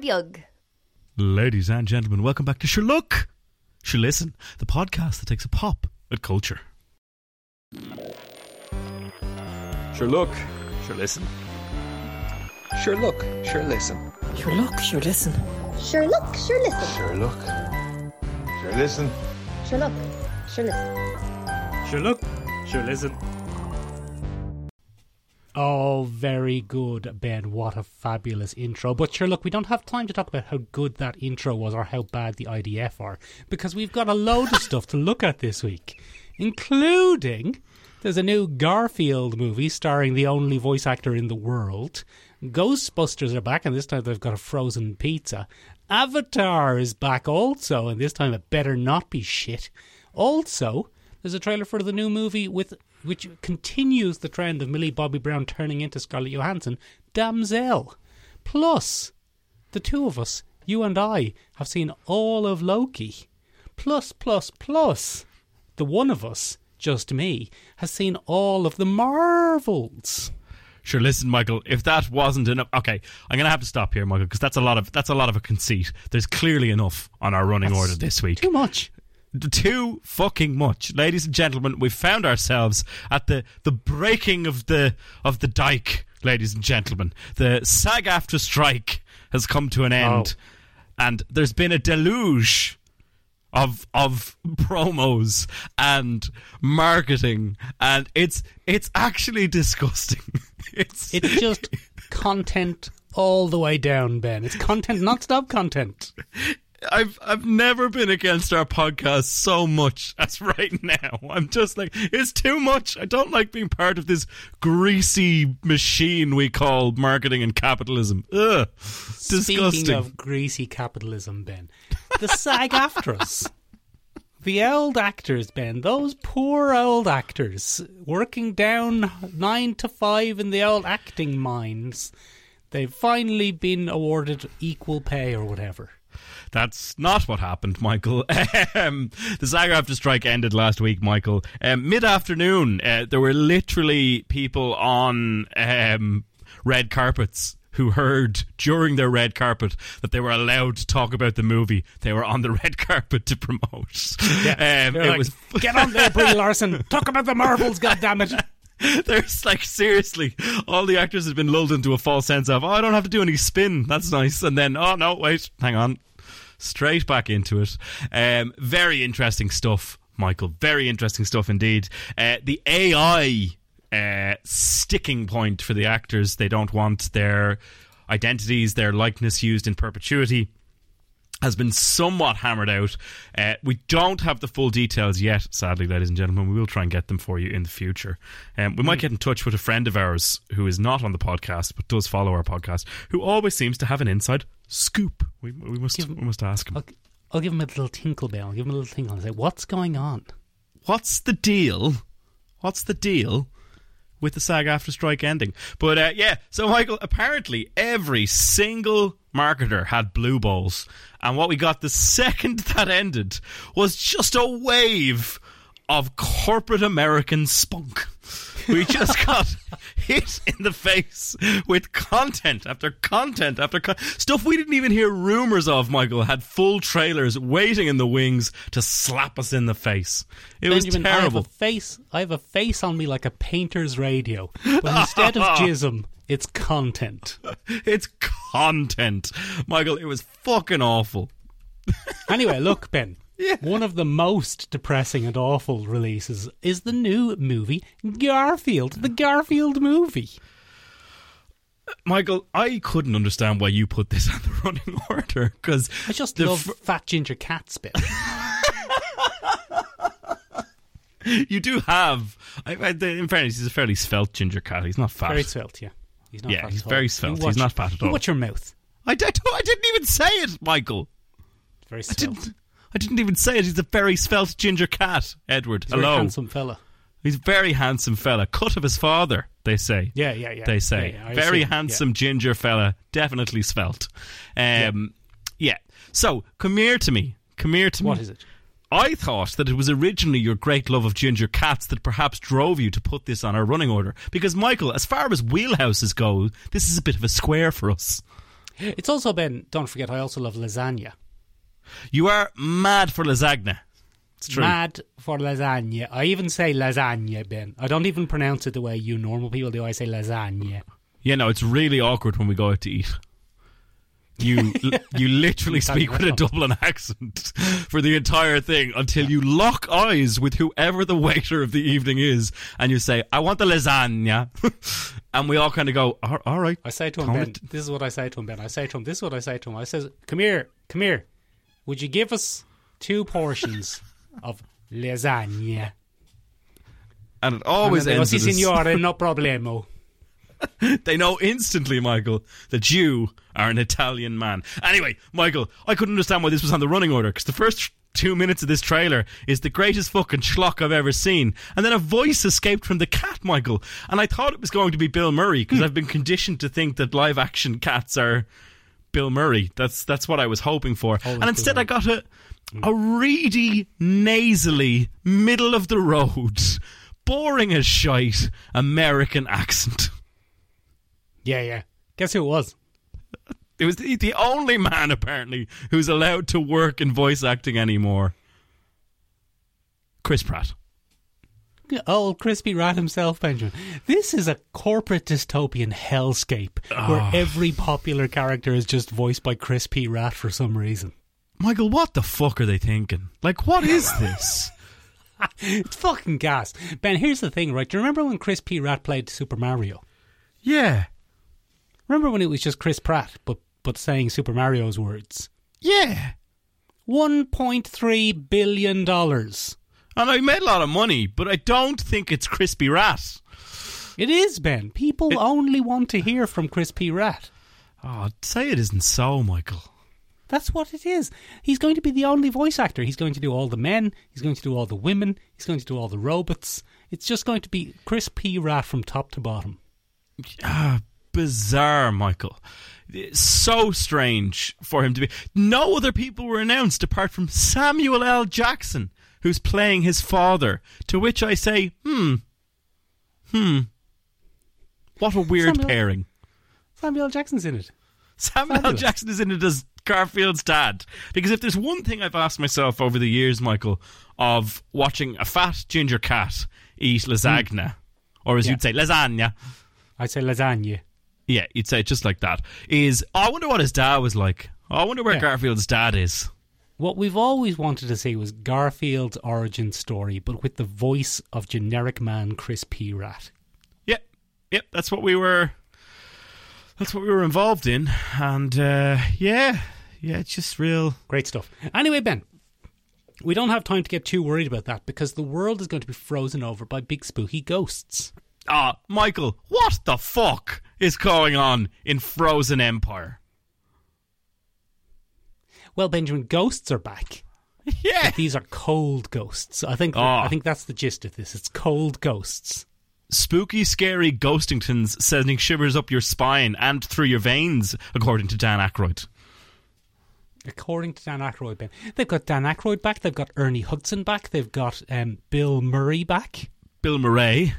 Beag. Ladies and gentlemen, welcome back to Sure Look. Sure Listen, the podcast that takes a pop at culture. Sure look, sure listen. Sure look, sure listen. Sure look, sure listen. Sure look, sure listen. Sure look. Sure listen. Sure look, sure listen. Sure look, sure listen. Oh, very good, Ben. What a fabulous intro. But sure, look, we don't have time to talk about how good that intro was or how bad the IDF are because we've got a load of stuff to look at this week, including there's a new Garfield movie starring the only voice actor in the world. Ghostbusters are back, and this time they've got a frozen pizza. Avatar is back also, and this time it better not be shit. Also, there's a trailer for the new movie with which continues the trend of Millie Bobby Brown turning into Scarlett Johansson, Damsel. Plus, the two of us, you and I, have seen all of Loki. Plus, plus, plus, the one of us, just me, has seen all of the Marvels. Sure, listen, Michael. If that wasn't enough, okay, I'm gonna have to stop here, Michael, because that's a lot of that's a lot of a conceit. There's clearly enough on our running order this week. Too much. Too fucking much, ladies and gentlemen. We've found ourselves at the the breaking of the of the dike, ladies and gentlemen. The SAG-AFTRA strike has come to an end, oh. and there's been a deluge of of promos and marketing, and it's it's actually disgusting. It's It's just content all the way down, Ben. It's content, not stop content. I've I've never been against our podcast so much as right now. I'm just like it's too much. I don't like being part of this greasy machine we call marketing and capitalism. Ugh, disgusting. Speaking of greasy capitalism, Ben, the SAG after us. The old actors, Ben, those poor old actors working down nine to five in the old acting mines, they've finally been awarded equal pay or whatever. That's not what happened, Michael. Um, the AFTRA strike ended last week, Michael. Um, Mid afternoon, uh, there were literally people on um, red carpets who heard during their red carpet that they were allowed to talk about the movie they were on the red carpet to promote. Um, it like, was Get on there, Brie Larson. Talk about the Marvels, goddammit. There's like seriously, all the actors have been lulled into a false sense of, oh, I don't have to do any spin. That's nice. And then, oh no, wait, hang on, straight back into it. Um, very interesting stuff, Michael. Very interesting stuff indeed. Uh, the AI uh, sticking point for the actors. They don't want their identities, their likeness used in perpetuity has been somewhat hammered out. Uh, we don't have the full details yet, sadly, ladies and gentlemen. We will try and get them for you in the future. Um, we might get in touch with a friend of ours who is not on the podcast but does follow our podcast, who always seems to have an inside scoop. We, we must Give we must ask him. I'll, I'll give him a little tinkle bell. I'll give him a little tinkle and say, What's going on? What's the deal? What's the deal? With the SAG-AFTRA strike ending. But uh, yeah, so Michael, apparently every single marketer had blue balls. And what we got the second that ended was just a wave of corporate American spunk. We just got hit in the face with content after content after con- stuff we didn't even hear rumors of. Michael had full trailers waiting in the wings to slap us in the face. It Benjamin, was terrible. I have a face. I have a face on me like a painter's radio, but instead of jism, it's content. It's content, Michael. It was fucking awful. Anyway, look, Ben. One of the most depressing and awful releases is the new movie Garfield, the Garfield movie. Michael, I couldn't understand why you put this on the running order because I just love fr- fat ginger cat spit. you do have. I, I, in fairness, he's a fairly svelte ginger cat. He's not fat. Very svelte, yeah. He's not Yeah, fat he's very svelte. He's not fat at all. Watch your mouth. I, I, I didn't even say it, Michael. Very svelte. I didn't even say it. He's a very svelte ginger cat, Edward. He's a very Hello. handsome fella. He's a very handsome fella. Cut of his father, they say. Yeah, yeah, yeah. They say. Yeah, yeah, very see, handsome ginger fella. Definitely svelte. Um, yeah. So, come here to me. Come here to yeah. me. What is it? I thought that it was originally your great love of ginger cats that perhaps drove you to put this on our running order. Because, Michael, as far as wheelhouses go, this is a bit of a square for us. It's also been. Don't forget, I also love lasagna. You are mad for lasagna. It's true. Mad for lasagna. I even say lasagna, Ben. I don't even pronounce it the way you normal people do. I say lasagna. Yeah, no, it's really awkward when we go out to eat. You you literally speak with a Dublin accent for the entire thing until you lock eyes with whoever the waiter of the evening is, and you say, "I want the lasagna," and we all kind of go, "All- "All right." I say to him, Ben, it- this is what I say to him, Ben. I say to him, this is what I say to him. I says, come here, come here. Would you give us two portions of lasagna? And it always and then they ends. si, with this- signore, no problemo. They know instantly, Michael, that you are an Italian man. Anyway, Michael, I couldn't understand why this was on the running order because the first two minutes of this trailer is the greatest fucking schlock I've ever seen. And then a voice escaped from the cat, Michael. And I thought it was going to be Bill Murray because hmm. I've been conditioned to think that live action cats are Bill Murray. That's that's what I was hoping for. and instead, I got a mm. a reedy, nasally, middle of the road, boring as shite American accent. Yeah, yeah. Guess who it was? It was the, the only man apparently who's allowed to work in voice acting anymore. Chris Pratt. Old crispy rat himself, Benjamin. This is a corporate dystopian hellscape Ah. where every popular character is just voiced by Crispy Rat for some reason. Michael, what the fuck are they thinking? Like, what is this? It's fucking gas. Ben, here's the thing, right? Do you remember when Chris P. Rat played Super Mario? yeah, Remember when it was just Chris Pratt, but but saying Super Mario's words? yeah. One point three billion dollars. And I made a lot of money, but I don't think it's Crispy Rat. It is Ben. People only want to hear from Crispy. Rat. Oh, say it isn't so, Michael. That's what it is. He's going to be the only voice actor. He's going to do all the men. He's going to do all the women. He's going to do all the robots. It's just going to be Chris P. Rat from top to bottom. Ah, bizarre, Michael. So strange for him to be. No other people were announced apart from Samuel L. Jackson, who's playing his father. To which I say, hmm, hmm. What a weird Samuel- pairing. Samuel Jackson's in it. Samuel L. Fabulous. Jackson is in it as Garfield's dad. Because if there's one thing I've asked myself over the years, Michael, of watching a fat ginger cat eat lasagna, or as. Yeah. you'd say, lasagna. I'd say lasagna. Yeah, you'd say it just like that. Is oh, I wonder what his dad was like. Oh, I wonder where Yeah. Garfield's dad is. What we've always wanted to see was Garfield's origin story, but with the voice of generic man Chris P. Rat. Yep, yep. That's what we were. That's what we were involved in, and uh, yeah, yeah. It's just real. Great stuff. Anyway, Ben, we don't have time to get too worried about that because the world is going to be frozen over by big spooky ghosts. Ah, Michael, what the fuck is going on in Frozen Empire? Well, Benjamin, ghosts are back. Yeah, These are cold ghosts. I think Oh. I think that's the gist of this. It's cold ghosts. spooky, scary ghostingtons sending shivers up your spine and through your veins, according to Dan Aykroyd. According to Dan Aykroyd, Ben, they've got Dan Aykroyd back. They've got Ernie Hudson back. They've got um, Bill Murray back. Bill Murray.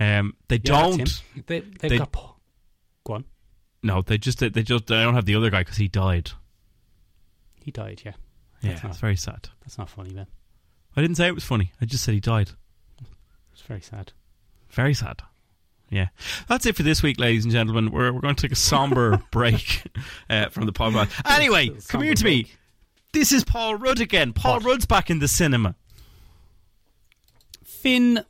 Um, they Yeah, don't. They, they've they- got. Paul- Go on. No, they just they just they don't have the other guy because he died. He died. Yeah, Yeah, That's not- it's very sad. that's not funny, Ben. I didn't say it was funny. I just said he died. It's very sad. Very sad. Yeah. That's it for this week, ladies and gentlemen. We're, we're going to take a somber break uh, from the podcast. Anyway, come here to me. This is Paul Rudd again. Paul What? Rudd's back in the cinema. Finn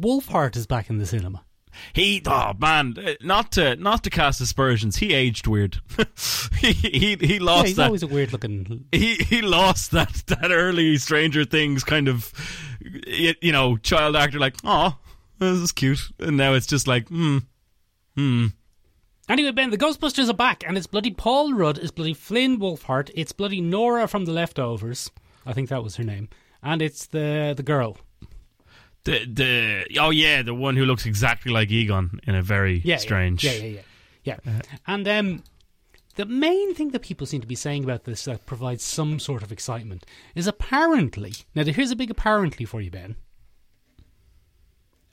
Wolfhard is back in the cinema. He, oh man, uh, not to not to cast aspersions. He aged weird. he, he he Yeah, lost he's that. always a weird looking. he he lost that that early Stranger Things kind of you know child actor like oh this is cute and now it's just like hmm hmm Anyway, Ben, the Ghostbusters are back, and it's bloody Paul Rudd, it's bloody Flynn Wolfhard, it's bloody Nora from The Leftovers. I think that was her name, and it's the the girl. The the oh yeah the one who looks exactly like Egon in a very Yeah, strange Yeah, yeah, yeah, yeah. and um, the main thing that people seem to be saying about this that provides some sort of excitement is apparently. Now, here's a big apparently for you, Ben.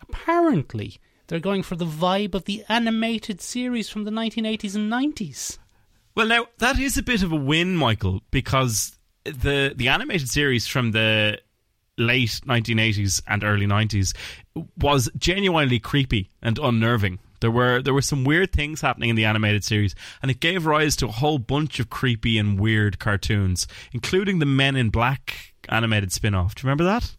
Apparently, They're going for the vibe of the animated series from the 1980s and 90s. Well, now that is a bit of a win, Michael, because the the animated series from the late 1980s and early 90s was genuinely creepy and unnerving. There were there were some weird things happening in the animated series, and it gave rise to a whole bunch of creepy and weird cartoons, including the Men in Black animated spin-off. Do you remember that?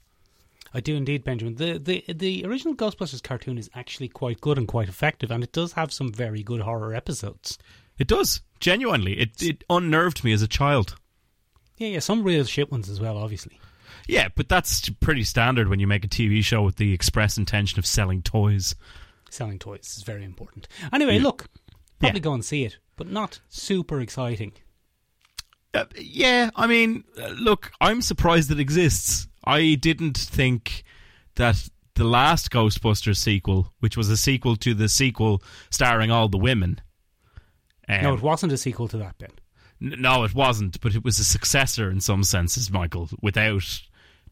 I do indeed, Benjamin. The, the the original Ghostbusters cartoon is actually quite good and quite effective, and it does have some very good horror episodes. It does genuinely. It it unnerved me as a child. Yeah, yeah, some real shit ones as well, obviously. Yeah, but that's pretty standard when you make a TV show with the express intention of selling toys. Selling toys is very important. Anyway, Yeah. look, probably Yeah. go and see it, but not super exciting. Uh, yeah, I mean, uh, look, I'm surprised it exists. I didn't think that the last Ghostbusters sequel, which was a sequel to the sequel starring all the women. Um, no, it wasn't a sequel to that, Ben. n- no, it wasn't, but it was a successor in some senses, Michael, without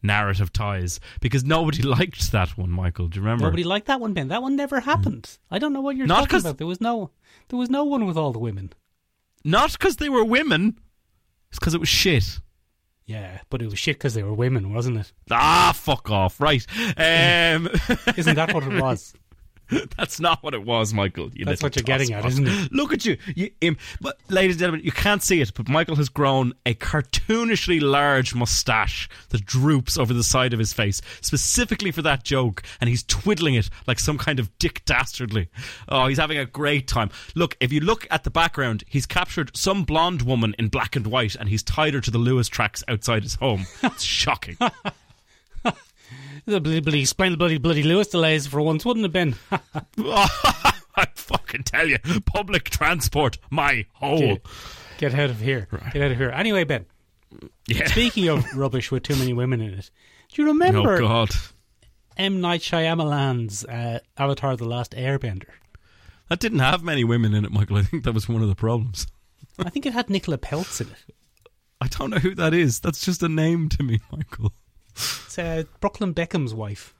narrative ties. Because nobody liked that one, Michael. Do you remember? Nobody liked that one, Ben. That one never happened. I don't know what you're Not talking about. There was no, there was no one with all the women. Not because they were women, it's because it was shit. Yeah, but it was shit because they were women, wasn't it? Ah, fuck off. Right. Um, Isn't that what it was? That's not what it was, Michael. you That's what you're getting at, isn't it? Look at you. you um, but, ladies and gentlemen, you can't see it, but Michael has grown a cartoonishly large moustache that droops over the side of his face, specifically for that joke, and he's twiddling it like some kind of dick dastardly. Oh, he's having a great time. Look, if you look at the background, he's captured some blonde woman in black and white, and he's tied her to the Luas tracks outside his home. It's shocking. The bloody, bloody, explain the bloody, bloody Luas delays for once, wouldn't it, Ben? I fucking tell you, public transport, my hole. Get, get out of here. Right. Get out of here. Anyway, Ben, Yeah. speaking of rubbish with too many women in it, do you remember Oh God. M. Night Shyamalan's uh, Avatar The Last Airbender? That didn't have many women in it, Michael. I think that was one of the problems. I think it had Nicola Peltz in it. I don't know who that is. That's just a name to me, Michael. It's uh, Brooklyn Beckham's wife.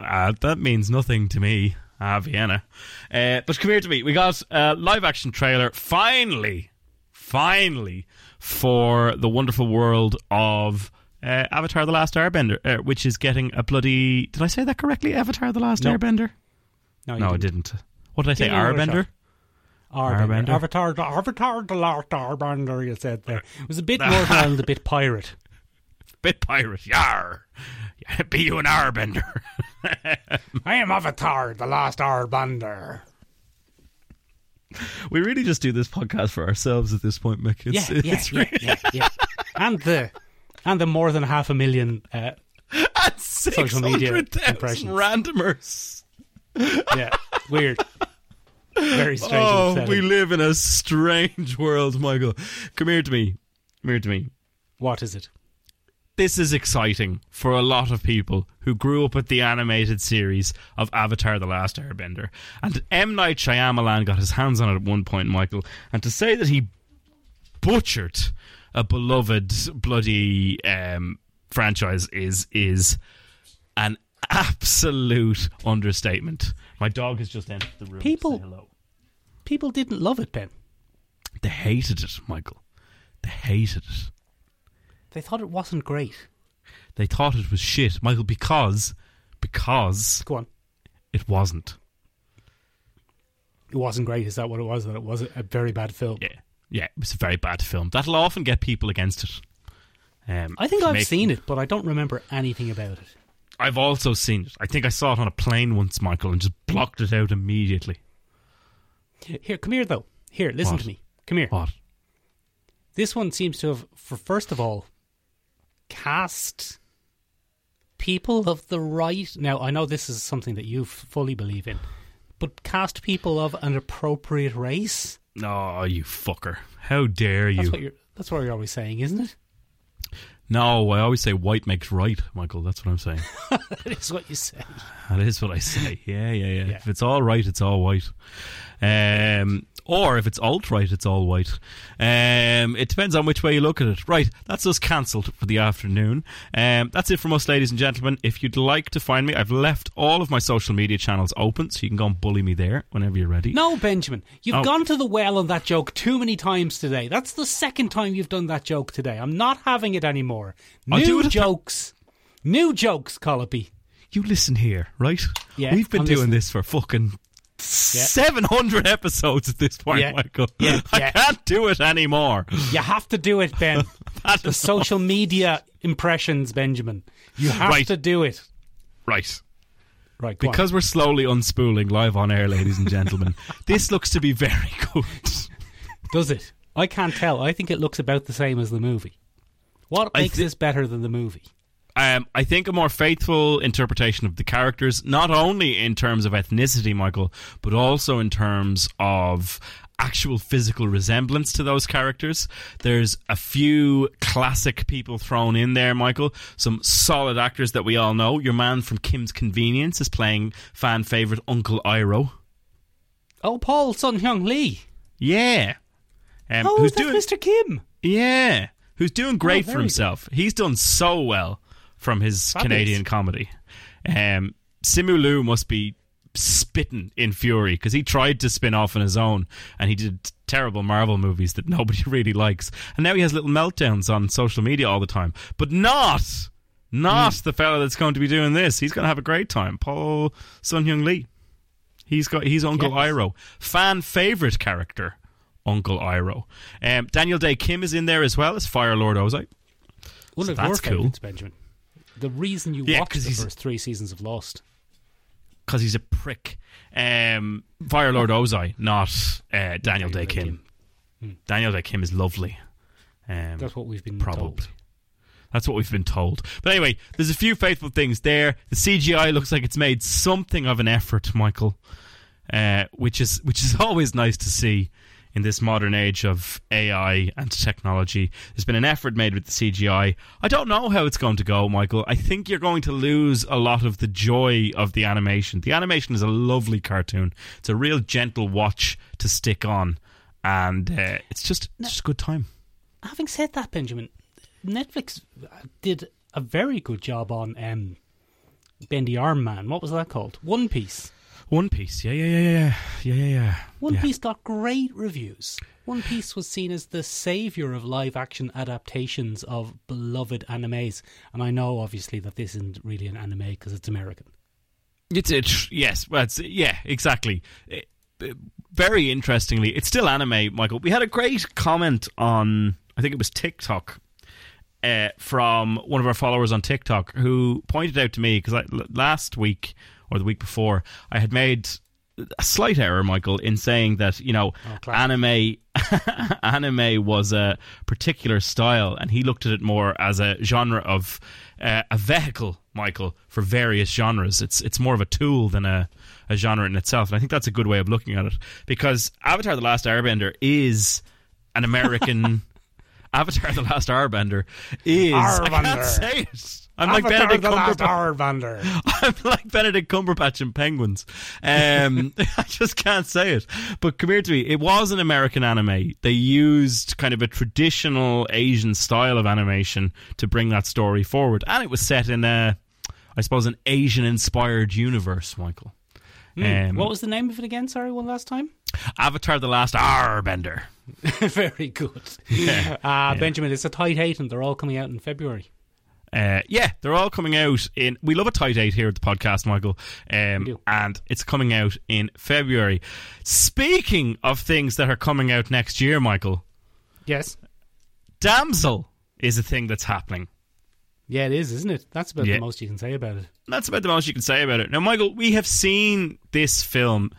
Uh, that means nothing to me. Ah, Vienna. Uh, but come here to me. We got a live action trailer finally, finally, for the wonderful world of uh, Avatar The Last Airbender, uh, which is getting a bloody. Did I say that correctly? Avatar The Last No. Airbender? No, you No, I didn't. What did I say? Give it another Airbender? Airbender. Avatar, Avatar, the Last Airbender, you said there. It was a bit Northern Ireland, a bit pirate. Bit pirate. Yar. Be you an Airbender. I am Avatar, the Last Airbender. we really just do this podcast for ourselves at this point, Mick. Yeah, It's, yeah, it's yeah, yeah, yeah. And the and the more than half a million. Uh, At Social media 600,000 impressions. randomers. yeah, weird. Very strange. Oh, upsetting. we live in a strange world, Michael. Come here to me. Come here to me. What is it? This is exciting for a lot of people who grew up with the animated series of Avatar The Last Airbender. And M. Night Shyamalan got his hands on it at one point, Michael. And to say that he butchered a beloved bloody um, franchise is is an absolute understatement. My dog has just entered the room. People-. People didn't love it, Ben. They hated it, Michael. They hated it. They thought it wasn't great. They thought it was shit, Michael, because because Go on. it wasn't. It wasn't great. Is that what it was? That it was a very bad film. Yeah, yeah, it was a very bad film. That'll often get people against it. Um, I think I've make- seen it, but I don't remember anything about it. I've also seen it. I think I saw it on a plane once, Michael, and just blocked it out immediately. Here, come here though. Here, listen What? to me. Come here. What? This one seems to have, for first of all, cast people of the right. Now, I know this is something that you fully believe in, but cast people of an appropriate race. Oh, you fucker! How dare That's you? what you're. That's what you're always saying, isn't it? No, I always say white makes right, Michael. That's what I'm saying. that is what you say. that is what I say. Yeah, yeah, yeah, Yeah. If it's all right, it's all white. Um, or if it's alt right, it's all white. Um, it depends on which way you look at it. Right, that's us cancelled for the afternoon. Um, that's it from us, ladies and gentlemen. If you'd like to find me, I've left all of my social media channels open, so you can go and bully me there whenever you're ready. No, Benjamin, you've Oh. gone to the well on that joke too many times today. That's the second time you've done that joke today. I'm not having it anymore. I'll do New it jokes. New jokes, Colopy. You listen here, right? Yeah, We've been I'm doing listening. this for fucking 700 episodes at this point, Yeah. Michael. Yeah, I yeah. can't do it anymore. You have to do it, Ben. The social media impressions, Benjamin. You have Right. to do it. Right. Right, go on. Because we're slowly unspooling live on air, ladies and gentlemen, this looks to be very good. Does it? I can't tell. I think it looks about the same as the movie. What makes thi- this better than the movie? Um, I think a more faithful interpretation of the characters, not only in terms of ethnicity, Michael, but also in terms of actual physical resemblance to those characters. There's a few classic people thrown in there, Michael. Some solid actors that we all know. Your man from Kim's Convenience is playing fan favorite Uncle Iroh. Oh, Paul Sun Hyung Lee. Yeah. Um, Oh, who's doing Mr. Kim? Yeah, who's doing great for very himself. He's done so well from his Fabulous. Canadian comedy. Um, Simu Liu must be spitting in fury because he tried to spin off on his own and he did terrible Marvel movies that nobody really likes. And now he has little meltdowns on social media all the time. But not, not Hmm. the fellow that's going to be doing this. He's going to have a great time. Paul Sun Hyung Lee. He's got he's Uncle Yes. Iroh, fan favorite character, Uncle Iroh. Um, Daniel Dae Kim is in there as well as Fire Lord Ozai. One So of your that's cool. Benjamin. The reason you Yeah, the first three seasons of Lost. because he's a prick. Um, Fire Lord Ozai, not uh, Daniel Dae Kim. Daniel Dae Kim is lovely. Um, That's what we've been probably. told. That's what we've been told. But anyway, there's a few faithful things there. The CGI looks like it's made something of an effort, Michael, uh, which is which is always nice to see in this modern age of AI and technology. There's been an effort made with the CGI. I don't know how it's going to go, Michael. I think you're going to lose a lot of the joy of the animation. The animation is a lovely cartoon. It's a real gentle watch to stick on, and uh, it's just it's just a good time. Having said that, Benjamin, Netflix did a very good job on um, Bendy Arm Man. What was that called? One Piece. One Piece, yeah, yeah, yeah, yeah, yeah, yeah, yeah. One yeah. Piece got great reviews. One Piece was seen as the savior of live action adaptations of beloved animes. And I know, obviously, that this isn't really an anime because it's American. It's it. Yes, well, it's, yeah, exactly. It- it- very interestingly, it's still anime, Michael. We had a great comment on, I think it was TikTok, uh, from one of our followers on TikTok who pointed out to me because last week or the week before I had made a slight error, Michael, in saying that you know classic. anime anime was a particular style, and he looked at it more as a genre of uh, a vehicle, Michael, for various genres. It's it's more of a tool than a, a genre in itself, and I think that's a good way of looking at it because Avatar: The Last Airbender is an American. Avatar: The Last Airbender is. I can't say it. I'm like Benedict Cumberbatch. I'm like Benedict Cumberbatch and Penguins. Um, I just can't say it. But come here to me. It was an American anime. They used kind of a traditional Asian style of animation to bring that story forward, and it was set in a, I suppose, an Asian-inspired universe. Michael, um, what was the name of it again? Sorry, one last time. Avatar: The Last Airbender. Very good. Uh, Benjamin, it's a tight eight, and they're all coming out in February. Uh, yeah, they're all coming out in. We love a tight eight here at the podcast, Michael, um, and it's coming out in February. Speaking of things that are coming out next year, Michael, Yes. Damsel is a thing that's happening. Yeah, it is, isn't it? That's about Yeah. the most you can say about it. That's about the most you can say about it. Now, Michael, we have seen this film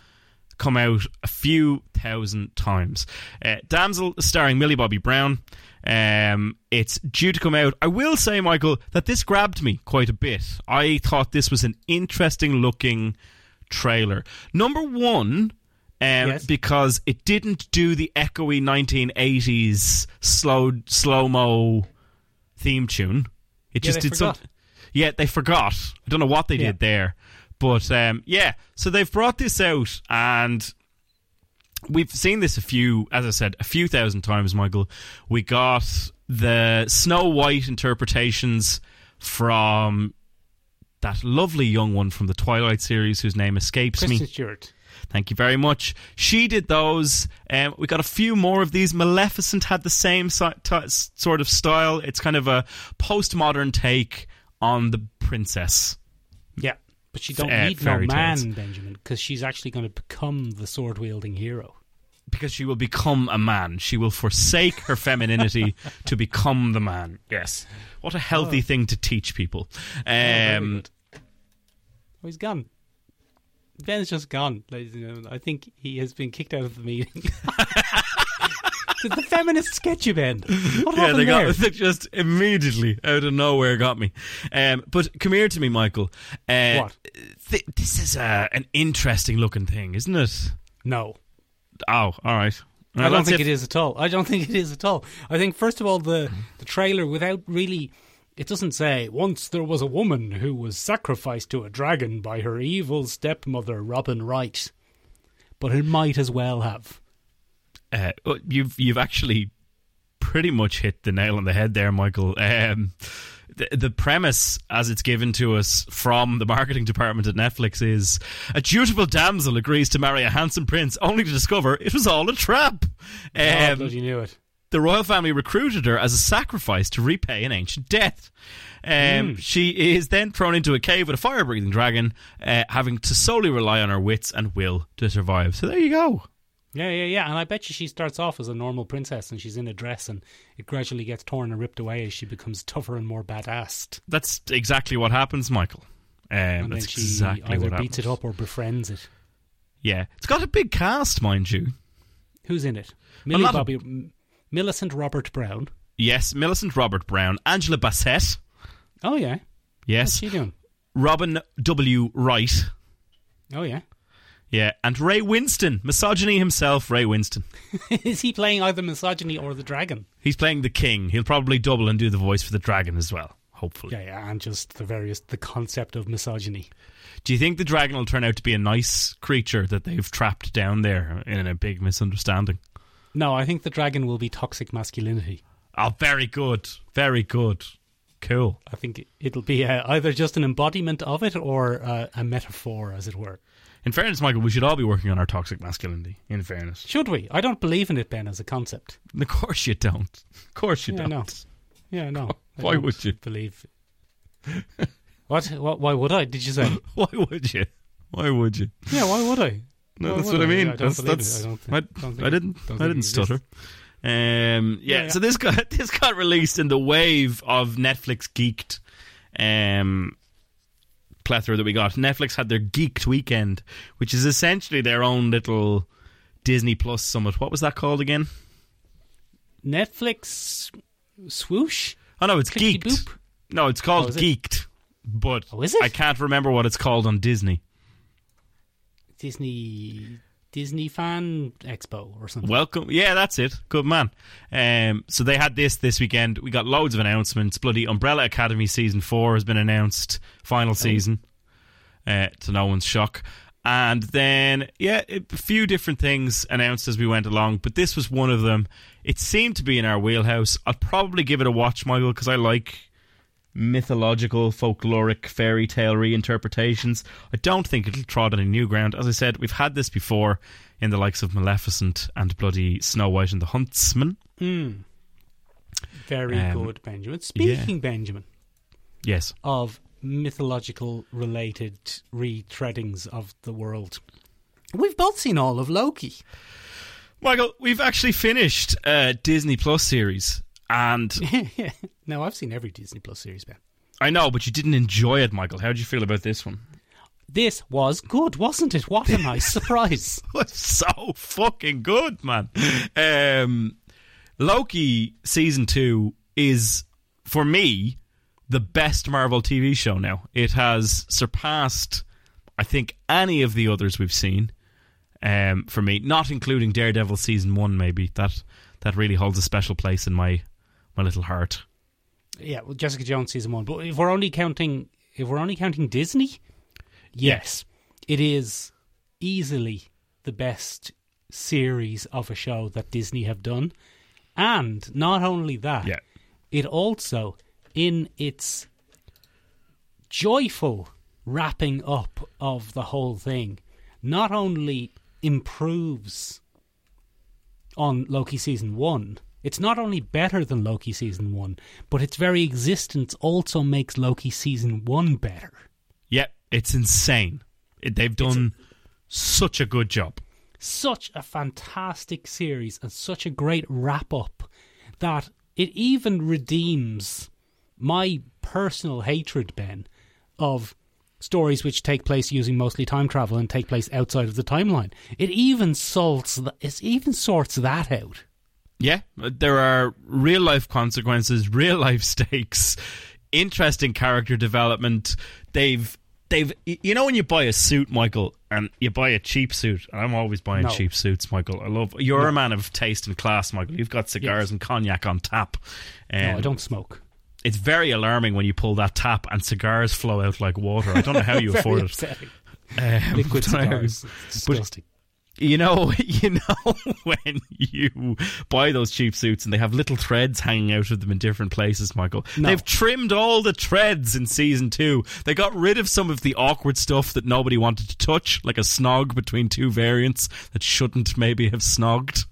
come out a few thousand times. Uh, Damsel, starring Millie Bobby Brown. Um, it's due to come out. I will say, Michael, that this grabbed me quite a bit. I thought this was an interesting looking trailer. Number one, um, Yes. because it didn't do the echoey 1980s slow slow mo theme tune. It Yeah, just did something. Yeah, they forgot. I don't know what they Yeah. did there, but um, yeah. So they've brought this out, and we've seen this a few, as I said, a few thousand times. Michael, we got the Snow White interpretations from that lovely young one from the Twilight series, whose name escapes me. Kristen Stewart. Thank you very much. She did those. Um, we got a few more of these. Maleficent had the same si- t- sort of style. It's kind of a postmodern take on the princess. Yeah, but she don't Uh, need no fairy tales. man, Benjamin, because she's actually going to become the sword wielding hero. Because she will become a man. She will forsake her femininity to become the man. Yes. What a healthy thing to teach people. very Um, good. Oh, he's gone. Ben's just gone, ladies and gentlemen. I think he has been kicked out of the meeting. Did the feminist you, Ben? What yeah, happened they got there? they just immediately out of nowhere got me. Um, but come here to me, Michael. Uh, What? Th- this is a, an interesting looking thing, isn't it? No. Oh, all right. I don't think it is at all. I don't think it is at all. I think first of all the the trailer without really it doesn't say once there was a woman who was sacrificed to a dragon by her evil stepmother Robin Wright. But it might as well have. Uh, you've you've actually pretty much hit the nail on the head there, Michael. Um, the, the premise, as it's given to us from the marketing department at Netflix, is a dutiful damsel agrees to marry a handsome prince, only to discover it was all a trap. oh, Um, bloody knew it. the royal family recruited her as a sacrifice to repay an ancient debt. Um, She is then thrown into a cave with a fire breathing dragon, uh, having to solely rely on her wits and will to survive. So there you go. Yeah, yeah, yeah. And I bet you she starts off as a normal princess and she's in a dress and it gradually gets torn and ripped away as she becomes tougher and more badass. That's exactly what happens, Michael. Um, And then that's she exactly either what beats happens. it up or befriends it. Yeah, it's got a big cast, mind you. Who's in it? Millie lot of- Bobby, Millicent Robert Brown. Yes, Millicent Robert Brown, Angela Bassett. Oh yeah, what's Yes, she doing? Robin W. Wright. Oh yeah. Yeah, and Ray Winstone, misogyny himself, Ray Winstone. Is he playing either misogyny or the dragon? He's playing the king. He'll probably double and do the voice for the dragon as well. Hopefully. Yeah, yeah, and just the various the concept of misogyny. Do you think the dragon will turn out to be a nice creature that they've trapped down there in a big misunderstanding? No, I think the dragon will be toxic masculinity. Oh, very good. Very good. Cool. I think it'll be uh, either just an embodiment of it or uh, a metaphor, as it were. In fairness, Michael, we should all be working on our toxic masculinity. In fairness, Should we? I don't believe in it, Ben, as a concept. of course you don't. Of course you Yeah, don't. no. Yeah, no. I Why would you? believe? what? what? Why would I? Did you say? Why would you? Why would you? yeah, why would I? No, Why that's what I I? mean. I don't that's that's. I don't thi- I, don't think I didn't. I didn't stutter. Um, yeah, Yeah, yeah. So this got this got released in the wave of Netflix geeked um, plethora that we got. Netflix had their geeked weekend, which is essentially their own little Disney Plus summit. What was that called again? Netflix swoosh. Oh no, it's Clickety geeked. boop? No, it's called Oh, is it? geeked. But Oh, is it? I can't remember what it's called on Disney. Disney Disney Fan Expo or something. Welcome. Yeah, that's it. Good man. Um, so they had this this weekend. We got loads of announcements. Bloody Umbrella Academy season four has been announced. Final season. Uh, to no one's shock. And then, yeah, a few different things announced as we went along, but this was one of them. It seemed to be in our wheelhouse. I'll probably give it a watch, Michael, because I like mythological, folkloric, fairy tale reinterpretations. I don't think it'll trod any new ground. As I said, we've had this before in the likes of Maleficent and bloody Snow White and the Huntsman. Mm. Very Um, good, Benjamin. Speaking, Benjamin, Yes. of mythological related retreadings of the world, we've both seen all of Loki. Michael, we've actually finished a Disney Plus series. And now, I've seen every Disney Plus series, Ben. I know, but you didn't enjoy it, Michael. How did you feel about this one? This was good, wasn't it? What a nice surprise. was so fucking good, man. Um, Loki season two is, for me, the best Marvel TV show now. It has surpassed, I think, any of the others we've seen. Um, for me, not including Daredevil season one, maybe that that really holds a special place in my my little heart. Yeah, well, Jessica Jones season one. But if we're only counting, if we're only counting Disney, yes, it is easily the best series of a show that Disney have done. And not only that, Yeah. it also, in its joyful wrapping up of the whole thing, not only improves on Loki season one, it's not only better than Loki season one, but its very existence also makes Loki season one better. Yeah, it's insane. It, they've done such a good job. such a fantastic series and such a great wrap up that it even redeems my personal hatred, Ben, of stories which take place using mostly time travel and take place outside of the timeline. It even sorts th- it even sorts that out. Yeah, there are real life consequences, real life stakes, interesting character development. They've they've you know when you buy a suit, Michael, and you buy a cheap suit. And I'm always buying No. cheap suits, Michael. I love you're a man of taste and class, Michael. You've got cigars Yes. and cognac on tap. Um, no, I don't smoke. It's very alarming when you pull that tap and cigars flow out like water. I don't know how you afford it. upsetting. Um, Liquid cigars. It's disgusting. You know, you know when you buy those cheap suits and they have little threads hanging out of them in different places, Michael. No. They've trimmed all the threads in season two. They got rid of some of the awkward stuff that nobody wanted to touch, like a snog between two variants that shouldn't maybe have snogged.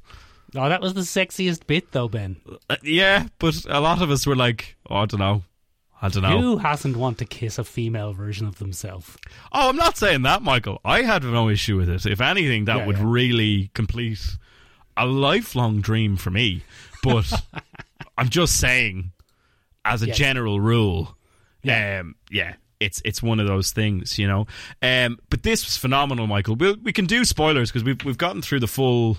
oh, that was the sexiest bit, though, Ben. Uh, yeah, but a lot of us were like, oh, I don't know. I don't know. Who hasn't want to kiss a female version of themselves? Oh, I'm not saying that, Michael. I had no issue with it. If anything, that Yeah, would yeah. really complete a lifelong dream for me. But I'm just saying, as a general rule, Yeah. um, yeah, it's it's one of those things, you know. Um, but this was phenomenal, Michael. We'll, we can do spoilers because we've we've gotten through the full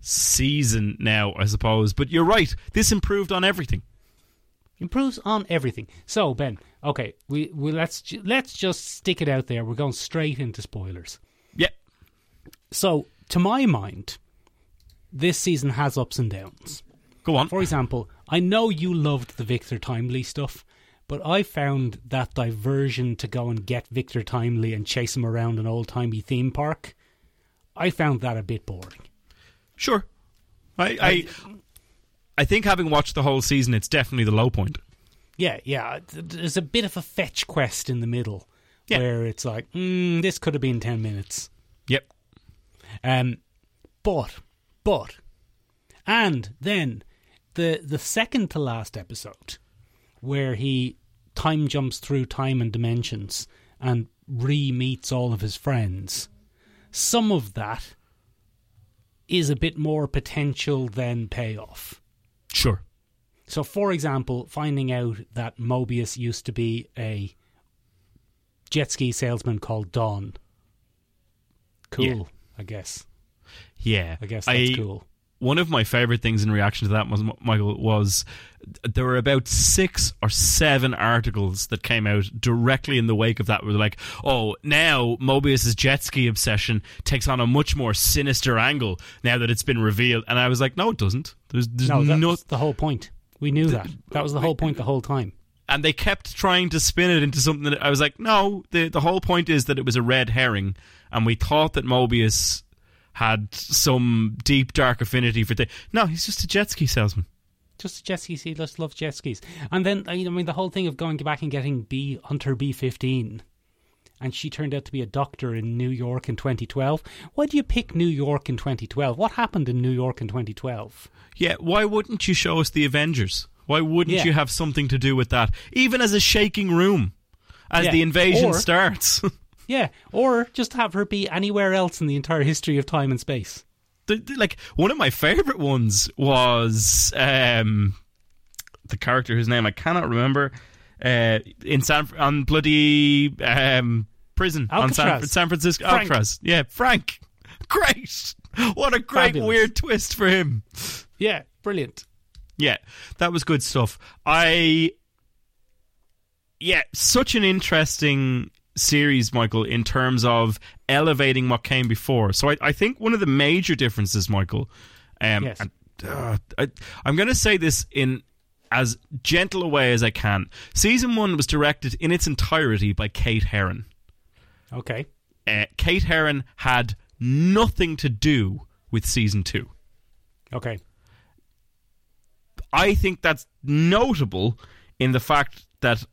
season now, I suppose. But you're right. This improved on everything. Improves on everything. So Ben, okay, we, we let's ju- let's just stick it out there. We're going straight into spoilers. Yep. So to my mind, this season has ups and downs. go on. For example, I know you loved the Victor Timely stuff, but I found that diversion to go and get Victor Timely and chase him around an old timey theme park. I found that a bit boring. Sure. I, I I think having watched the whole season, it's definitely the low point. Yeah, yeah. There's a bit of a fetch quest in the middle Yeah. where it's like, mm, this could have been ten minutes. Yep. Um, but, but, and then the the second to last episode, where he time jumps through time and dimensions and re meets all of his friends. Some of that is a bit more potential than payoff. Sure. So, for example, finding out that Mobius used to be a jet ski salesman called Don. Cool, Yeah. I guess. Yeah. I guess that's I- cool. One of my favorite things in reaction to that, was, Michael, was there were about six or seven articles that came out directly in the wake of that. They're like, "Oh, now Mobius's jet ski obsession takes on a much more sinister angle now that it's been revealed." And I was like, "No, it doesn't. There's, there's No, that's no the whole point. We knew that. That was the whole point the whole time. and they kept trying to spin it into something that I was like, no, the the whole point is that it was a red herring, and we thought that Mobius had some deep dark affinity for the. No, he's just a jet ski salesman. Just jet skis. He just loves jet skis. And then, I mean, the whole thing of going back and getting B Hunter B fifteen, and she turned out to be a doctor in New York in 2012. Why do you pick New York in 2012? What happened in New York in 2012? Yeah, why wouldn't you show us the Avengers? Why wouldn't Yeah. you have something to do with that? Even as a shaking room, as Yeah. the invasion Or- starts. Yeah, or just have her be anywhere else in the entire history of time and space. the, the- like one of my favorite ones was um, the character whose name I cannot remember uh, in San on bloody um, prison on San, Alcatraz. San Francisco Frank. Alcatraz. Yeah, Frank. Great. What a great Fabulous. weird twist for him. Yeah, brilliant. Yeah, that was good stuff. I yeah, such an interesting series, Michael, in terms of elevating what came before. So I, I think one of the major differences, Michael, um, Yes. and, uh, I, I'm going to say this in as gentle a way as I can. Season one was directed in its entirety by Kate Herron. Okay. Uh, Kate Herron had nothing to do with season two. Okay. I think that's notable in the fact that,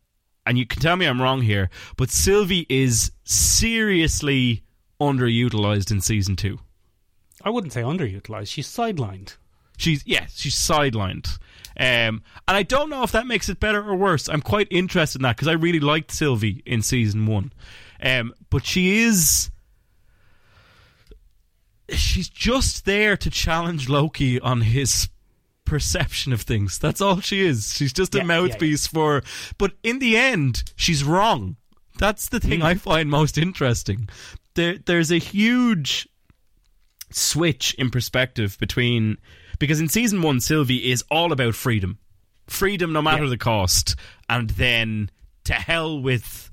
and you can tell me I'm wrong here, but Sylvie is seriously underutilized in season two. I wouldn't say underutilized. She's sidelined. She's yeah, she's sidelined, um, and I don't know if that makes it better or worse. I'm quite interested in that because I really liked Sylvie in season one, um, but she is. She's just there to challenge Loki on his perception of things. That's all she is. She's just a Yeah, yeah, mouthpiece for. But in the end, she's wrong. That's the thing hmm. I find most interesting. There, there's a huge switch in perspective between because in season one, Sylvie is all about freedom, freedom no matter Yeah. the cost, and then to hell with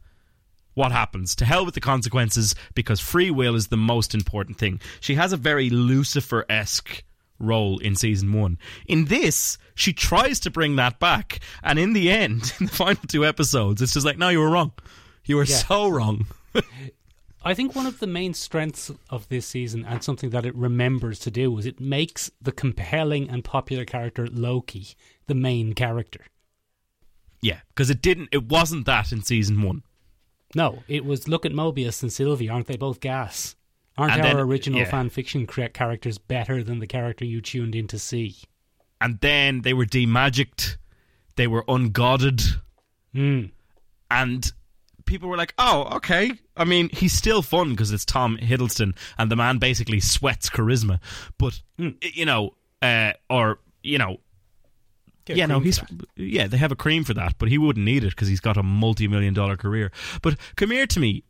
what happens, to hell with the consequences, because free will is the most important thing. She has a very Lucifer esque role in season one. In this, she tries to bring that back, and in the end, in the final two episodes, it's just like, no, you were wrong. You were Yeah. so wrong. I think one of the main strengths of this season and something that it remembers to do is it makes the compelling and popular character Loki the main character. yeah, because it didn't. It wasn't that in season one. No, it was look at Mobius and Sylvie. Aren't they both gas? Aren't And our then- original yeah. fan fiction characters better than the character you tuned in to see? and then they were demagicked, they were ungodded, Mm. and people were like, "Oh, okay." I mean, he's still fun because it's Tom Hiddleston, and the man basically sweats charisma. But y- you know, uh, or you know, Get yeah, no, he's yeah, they have a cream for that, but he wouldn't need it because he's got a multi-million dollar career. But come here to me.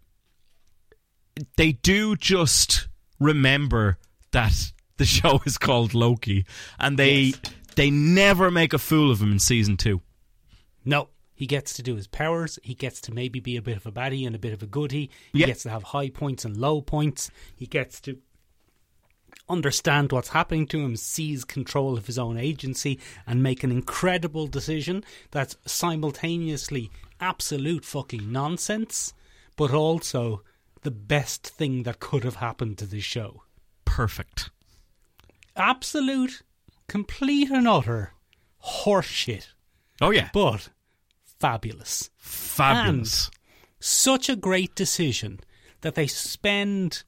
They do just remember that the show is called Loki, and they Yes. they never make a fool of him in season two. No, he gets to do his powers. He gets to maybe be a bit of a baddie and a bit of a goodie. He Yeah. gets to have high points and low points. He gets to understand what's happening to him, seize control of his own agency, and make an incredible decision that's simultaneously absolute fucking nonsense, but also the best thing that could have happened to this show. Perfect. Absolute, complete and utter horseshit, Oh yeah, but fabulous. fabulous. such a great decision that they spend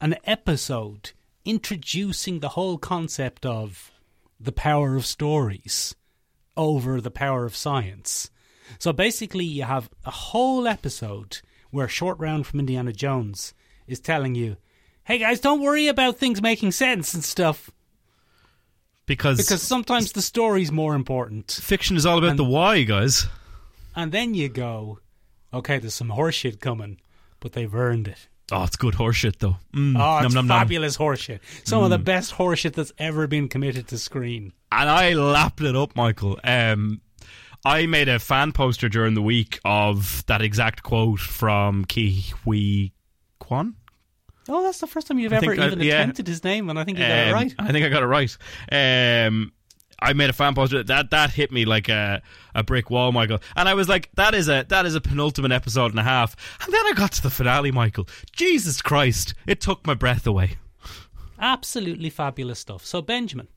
an episode introducing the whole concept of the power of stories over the power of science. So basically, you have a whole episode where Short Round from Indiana Jones is telling you, hey guys, don't worry about things making sense and stuff, because because sometimes the story's more important. fiction is all about and- the why, guys. And then you go, okay, there's some horseshit coming, but they've earned it. Oh, it's good horseshit though. Mm, Oh, it's nom, nom, nom. fabulous horseshit. Some of the best horseshit that's ever been committed to screen. And I lapped it up, Michael. Um, I made a fan poster during the week of that exact quote from Ke Huy Quan. Oh, that's the first time you've I ever think I- even yeah. attempted his name, and I think you got it Um, right. I think I got it right. Um, I made a fan poster that that hit me like a, a brick wall, Michael. And I was like, that is a that is a penultimate episode and a half. And then I got to the finale, Michael. Jesus Christ, it took my breath away. Absolutely fabulous stuff. So, Benjamin,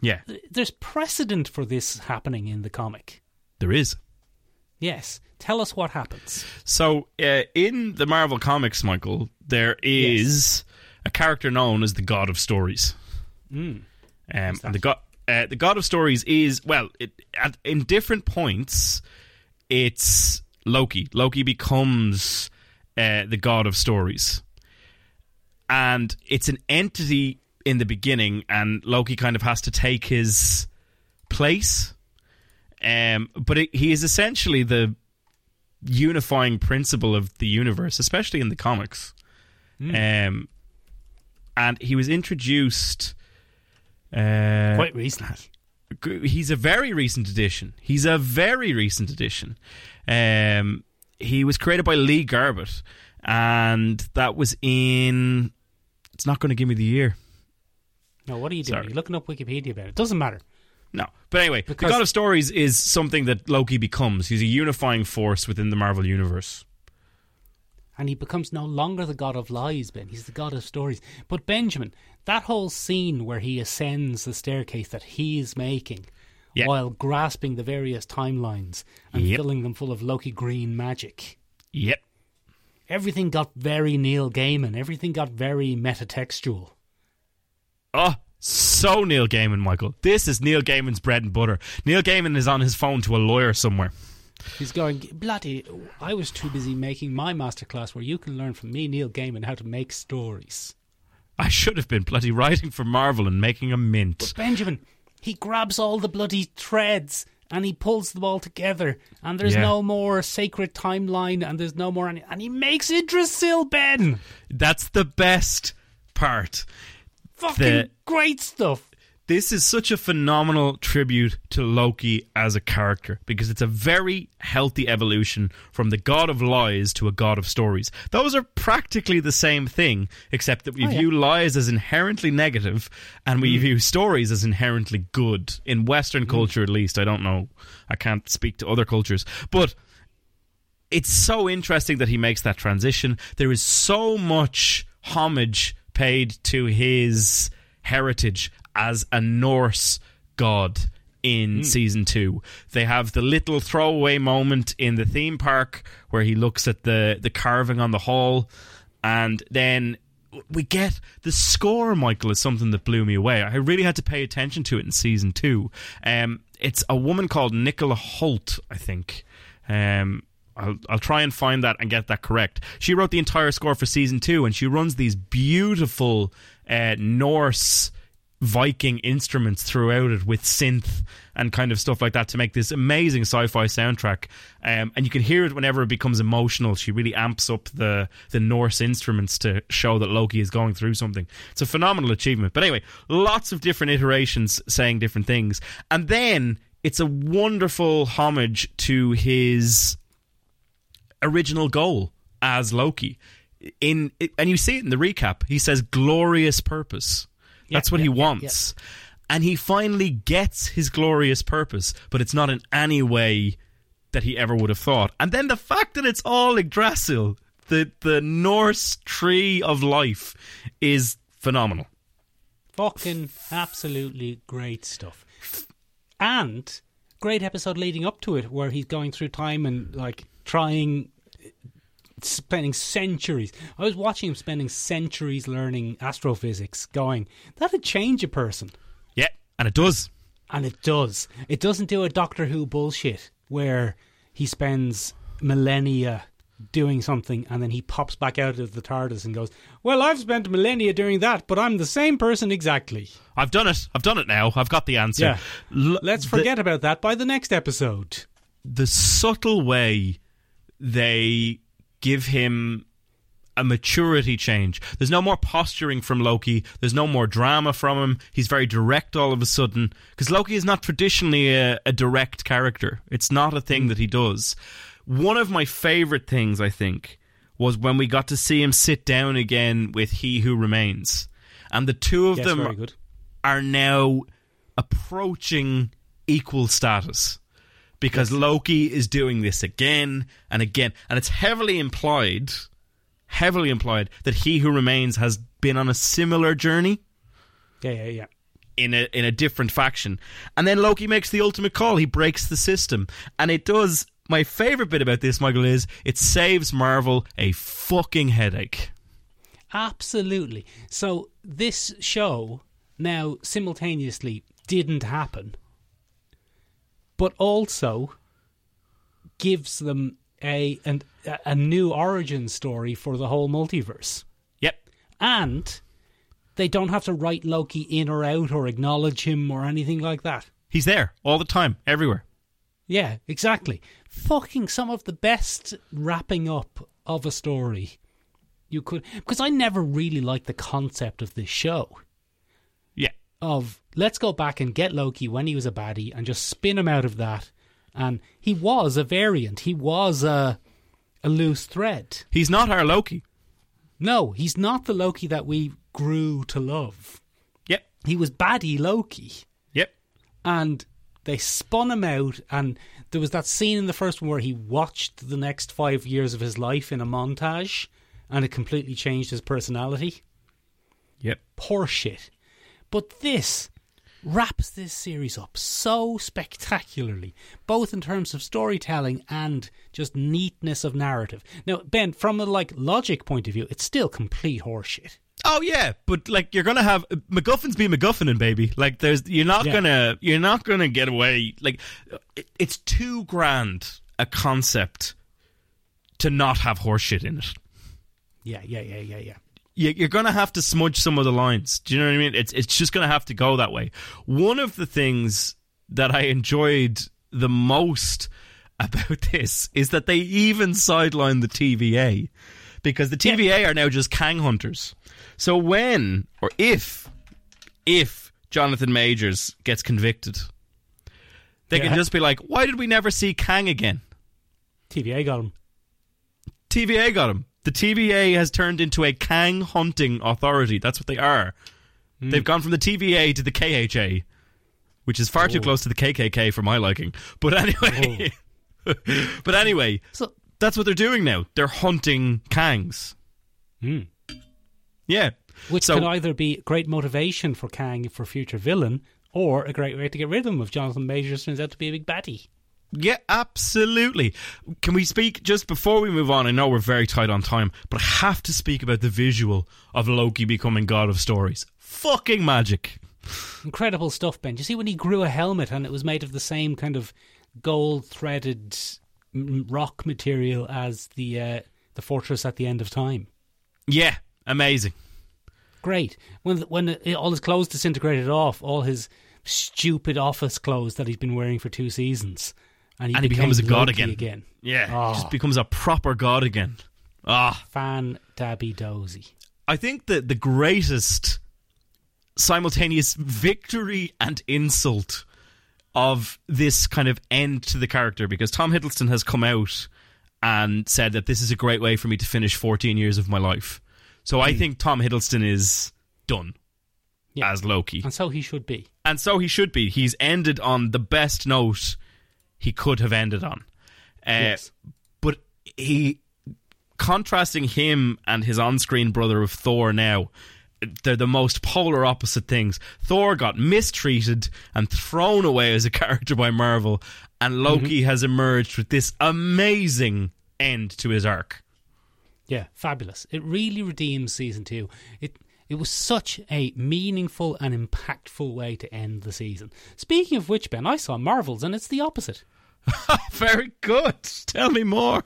Yeah, th- there's precedent for this happening in the comic. There is. Yes. Tell us what happens. So uh, in the Marvel comics, Michael, there is a character known as the God of Stories. Mm. Um, and the god, uh, the God of Stories is well, it, at, in different points, it's Loki. Loki becomes uh, the God of Stories, and it's an entity in the beginning, and Loki kind of has to take his place. Um, but it, he is essentially the unifying principle of the universe, especially in the comics. Um, and he was introduced. Uh, Quite recently. he's a very recent addition. He's a very recent addition. Um, he was created by Lee Garbett, and that was in. It's not going to give me the year. No, what are you doing? Sorry. You're looking up Wikipedia about it. Doesn't matter. No. But anyway, Because- the God of Stories is something that Loki becomes. He's a unifying force within the Marvel Universe. and he becomes no longer the god of lies, Ben. He's the god of stories. But Benjamin, that whole scene where he ascends the staircase that he's making Yeah. while grasping the various timelines and Yep. filling them full of Loki green magic. Yep. Everything got very Neil Gaiman. Everything got very metatextual. Oh, so Neil Gaiman, Michael. This is Neil Gaiman's bread and butter. Neil Gaiman is on his phone to a lawyer somewhere. He's going, bloody, I was too busy making my masterclass where you can learn from me, Neil Gaiman, how to make stories. I should have been bloody writing for Marvel and making a mint. But Benjamin, he grabs all the bloody threads and he pulls them all together, and there's Yeah. no more sacred timeline, and there's no more, any, and he makes Yggdrasil Ben. That's the best part. Fucking great stuff. This is such a phenomenal tribute to Loki as a character because it's a very healthy evolution from the god of lies to a god of stories. Those are practically the same thing, except that we Oh, yeah. view lies as inherently negative and we mm. view stories as inherently good. In Western mm. culture, at least. I don't know. I can't speak to other cultures. But it's so interesting that he makes that transition. There is so much homage paid to his heritage as a Norse god in season two. They have the little throwaway moment in the theme park where he looks at the, the carving on the hall, and then we get the score, Michael, is something that blew me away. I really had to pay attention to it in season two. Um, it's a woman called Nicola Holt, I think. Um, I'll, I'll try and find that and get that correct. She wrote the entire score for season two, and she runs these beautiful uh, Norse Viking instruments throughout it with synth and kind of stuff like that to make this amazing sci-fi soundtrack. Um, and you can hear it whenever it becomes emotional. She really amps up the the Norse instruments to show that Loki is going through something. It's a phenomenal achievement. But anyway, lots of different iterations saying different things, and then it's a wonderful homage to his original goal as Loki. In and you see it in the recap. He says glorious purpose. That's what yeah, he yeah, wants. And he finally gets his glorious purpose, but it's not in any way that he ever would have thought. And then the fact that it's all Yggdrasil, the the Norse tree of life, is phenomenal. Fucking absolutely great stuff. And great episode leading up to it where he's going through time and like trying spending centuries. I was watching him spending centuries learning astrophysics going, that'd change a person. Yeah, and it does. And it does. It doesn't do a Doctor Who bullshit where he spends millennia doing something and then he pops back out of the TARDIS and goes, Well, I've spent millennia doing that, but I'm the same person exactly. I've done it. I've done it now. I've got the answer. Yeah. L- Let's the- forget about that by the next episode. the subtle way they give him a maturity change. There's no more posturing from Loki. There's no more drama from him. He's very direct all of a sudden. Because Loki is not traditionally a, a direct character, it's not a thing mm. that he does. One of my favorite things, I think, was when we got to see him sit down again with He Who Remains. And the two of Yes, them are now approaching equal status because Loki is doing this again and again, and it's heavily implied, heavily implied that he who remains has been on a similar journey Yeah, yeah, yeah. in a in a different faction, and then Loki makes the ultimate call. He breaks the system, and it does. My favorite bit about this, Michael, is it saves Marvel a fucking headache. Absolutely. So this show now simultaneously didn't happen, but also gives them a an, a new origin story for the whole multiverse. Yep. And they don't have to write Loki in or out or acknowledge him or anything like that. He's there all the time, everywhere. Yeah, exactly. Fucking some of the best wrapping up of a story you could. Because I never really liked the concept of this show. Yeah. Of let's go back and get Loki when he was a baddie and just spin him out of that. And he was a variant. He was a a loose thread. He's not our Loki. No, he's not the Loki that we grew to love. Yep. He was baddie Loki. Yep. and they spun him out and there was that scene in the first one where he watched the next five years of his life in a montage and it completely changed his personality Yep. poor shit but this wraps this series up so spectacularly both in terms of storytelling and just neatness of narrative now ben from a like logic point of view it's still complete horseshit Oh yeah, but like you're gonna have MacGuffins be MacGuffining, baby. Like there's you're not Yeah. gonna you're not gonna get away. Like it, it's too grand a concept to not have horseshit in it. yeah yeah yeah yeah yeah You, you're gonna have to smudge some of the lines. Do you know what I mean? It's it's just gonna have to go that way. One of the things that I enjoyed the most about this is that they even sidelined the TVA because the TVA are now just Kang hunters. So when or if if Jonathan Majors gets convicted, they Yeah. can just be like, "Why did we never see Kang again?" TVA got him TVA got him. The TVA has turned into a Kang hunting authority. That's what they are. They've gone from the TVA to the KHA, which is far too Oh. close to the KKK for my liking. But anyway, but anyway, so that's what they're doing now. They're hunting Kangs. Hmm. Yeah. Which so, could either be great motivation for Kang for future villain, or a great way to get rid of him if Jonathan Majors turns out to be a big baddie. Yeah, absolutely. Can we speak just before we move on? I know we're very tight on time, but I have to speak about the visual of Loki becoming God of Stories. Fucking magic. Incredible stuff, Ben. Do you see when he grew a helmet and it was made of the same kind of gold threaded rock material as the uh, the fortress at the end of time? Yeah, amazing. Great. When when all his clothes disintegrated off, all his stupid office clothes that he's been wearing for two seasons, and he, And he becomes a god again. again. Yeah, Oh. just becomes a proper god again. Ah, Fan dabby dozy. I think that the greatest simultaneous victory and insult of this kind of end to the character because Tom Hiddleston has come out and said that this is a great way for me to finish 14 years of my life. So I think Tom Hiddleston is done Yeah. as Loki. And so he should be. And so he should be. He's ended on the best note he could have ended on. Uh, Yes. But he, contrasting him and his on screen brother of Thor now, they're the most polar opposite things. Thor got mistreated and thrown away as a character by Marvel, and Loki has emerged with this amazing end to his arc. Yeah, fabulous. It really redeems season two. It it was such a meaningful and impactful way to end the season. Speaking of which, Ben, I saw Marvels and it's the opposite. Very good. Tell me more.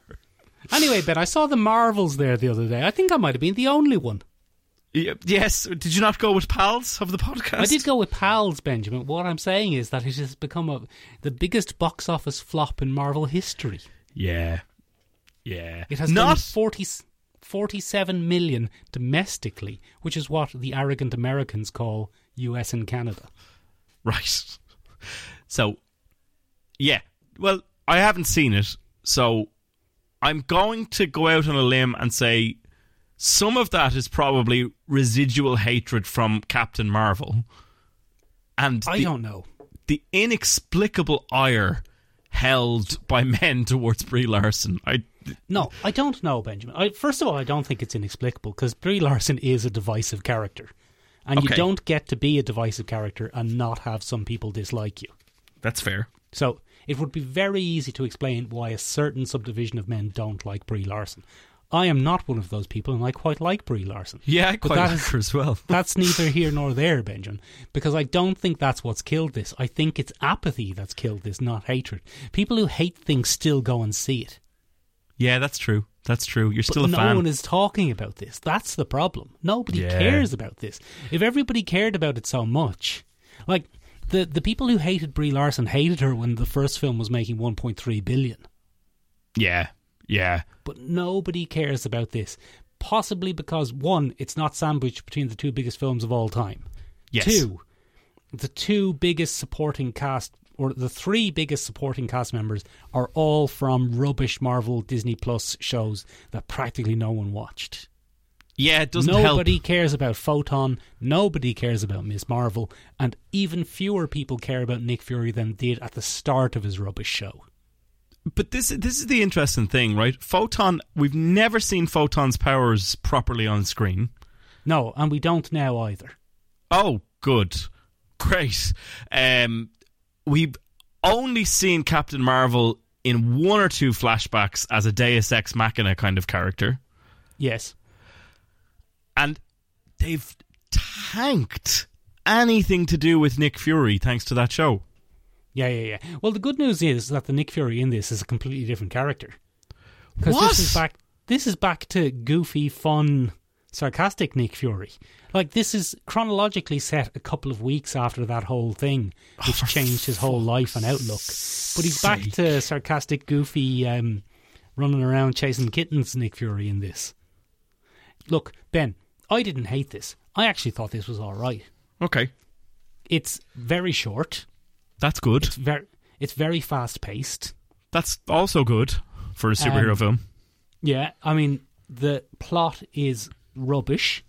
Anyway, Ben, I saw the Marvels there the other day. I think I might have been the only one. Yes. Did you not go with pals of the podcast? I did go with Pals, Benjamin. What I'm saying is that it has become a, the biggest box office flop in Marvel history. Yeah. Yeah. It has not 40, 47 million domestically, which is what the arrogant Americans call US and Canada. right. So, yeah. Well, I haven't seen it, so I'm going to go out on a limb and say some of that is probably residual hatred from Captain Marvel, and I the, don't know. the inexplicable ire held by men towards Brie Larson. I No, I don't know, Benjamin. I, first of all, I don't think it's inexplicable because Brie Larson is a divisive character. And you don't get to be a divisive character and not have some people dislike you. that's fair. So it would be very easy to explain why a certain subdivision of men don't like Brie Larson. I am not one of those people, and I quite like Brie Larson. Yeah, I quite like is- her as well. That's neither here nor there, Benjamin, because I don't think that's what's killed this. I think it's apathy that's killed this, not hatred. People who hate things still go and see it. Yeah, that's true. That's true. You're But still a no fan. one is talking about this. That's the problem. Nobody Yeah. cares about this. If everybody cared about it so much, like the the people who hated Brie Larson hated her when the first film was making 1.3 billion. yeah, yeah. But nobody cares about this. Possibly because one, it's not sandwiched between the two biggest films of all time. Yes. Two, the two biggest supporting cast or the three biggest supporting cast members are all from rubbish Marvel Disney Plus shows that practically no one watched. Yeah, it doesn't help. Nobody cares about Photon. Nobody cares about Miss Marvel, and even fewer people care about Nick Fury than did at the start of his rubbish show. But this this is the interesting thing, right? Photon, we've never seen Photon's powers properly on screen. No, and we don't now either. Oh, good, great. Um, we've only seen Captain Marvel in one or two flashbacks as a Deus Ex Machina kind of character, Yes. and they've tanked anything to do with Nick Fury thanks to that show. Yeah, yeah, yeah. Well, the good news is that the Nick Fury in this is a completely different character. Because What? this is back. This is back to goofy, fun, sarcastic Nick Fury. Like this is chronologically set a couple of weeks after that whole thing, which for changed his whole life and outlook. But he's back sake. to sarcastic, goofy, um, running around chasing kittens. Nick Fury in this. Look, Ben, I didn't hate this. I actually thought this was all right. Okay, It's very short. that's good. It's very. It's very fast paced. That's also good for a superhero Um, film. Yeah, I mean the plot is rubbish,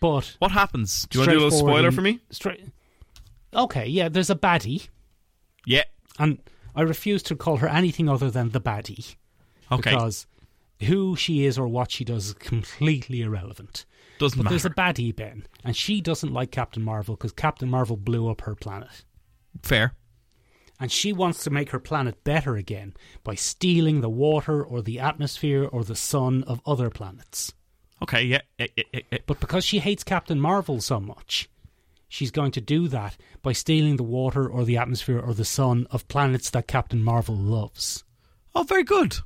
but What happens? Do you want to do a little spoiler for me? Straight. Okay, yeah, there's a baddie, Yeah. and I refuse to call her anything other than the baddie Okay. because who she is or what she does is completely irrelevant. Doesn't But matter. there's a baddie, Ben, and she doesn't like Captain Marvel because Captain Marvel blew up her planet. Fair. and she wants to make her planet better again by stealing the water or the atmosphere or the sun of other planets. Okay. Yeah. yeah, yeah, yeah. But because she hates Captain Marvel so much, she's going to do that by stealing the water or the atmosphere or the sun of planets that Captain Marvel loves. Oh, very good.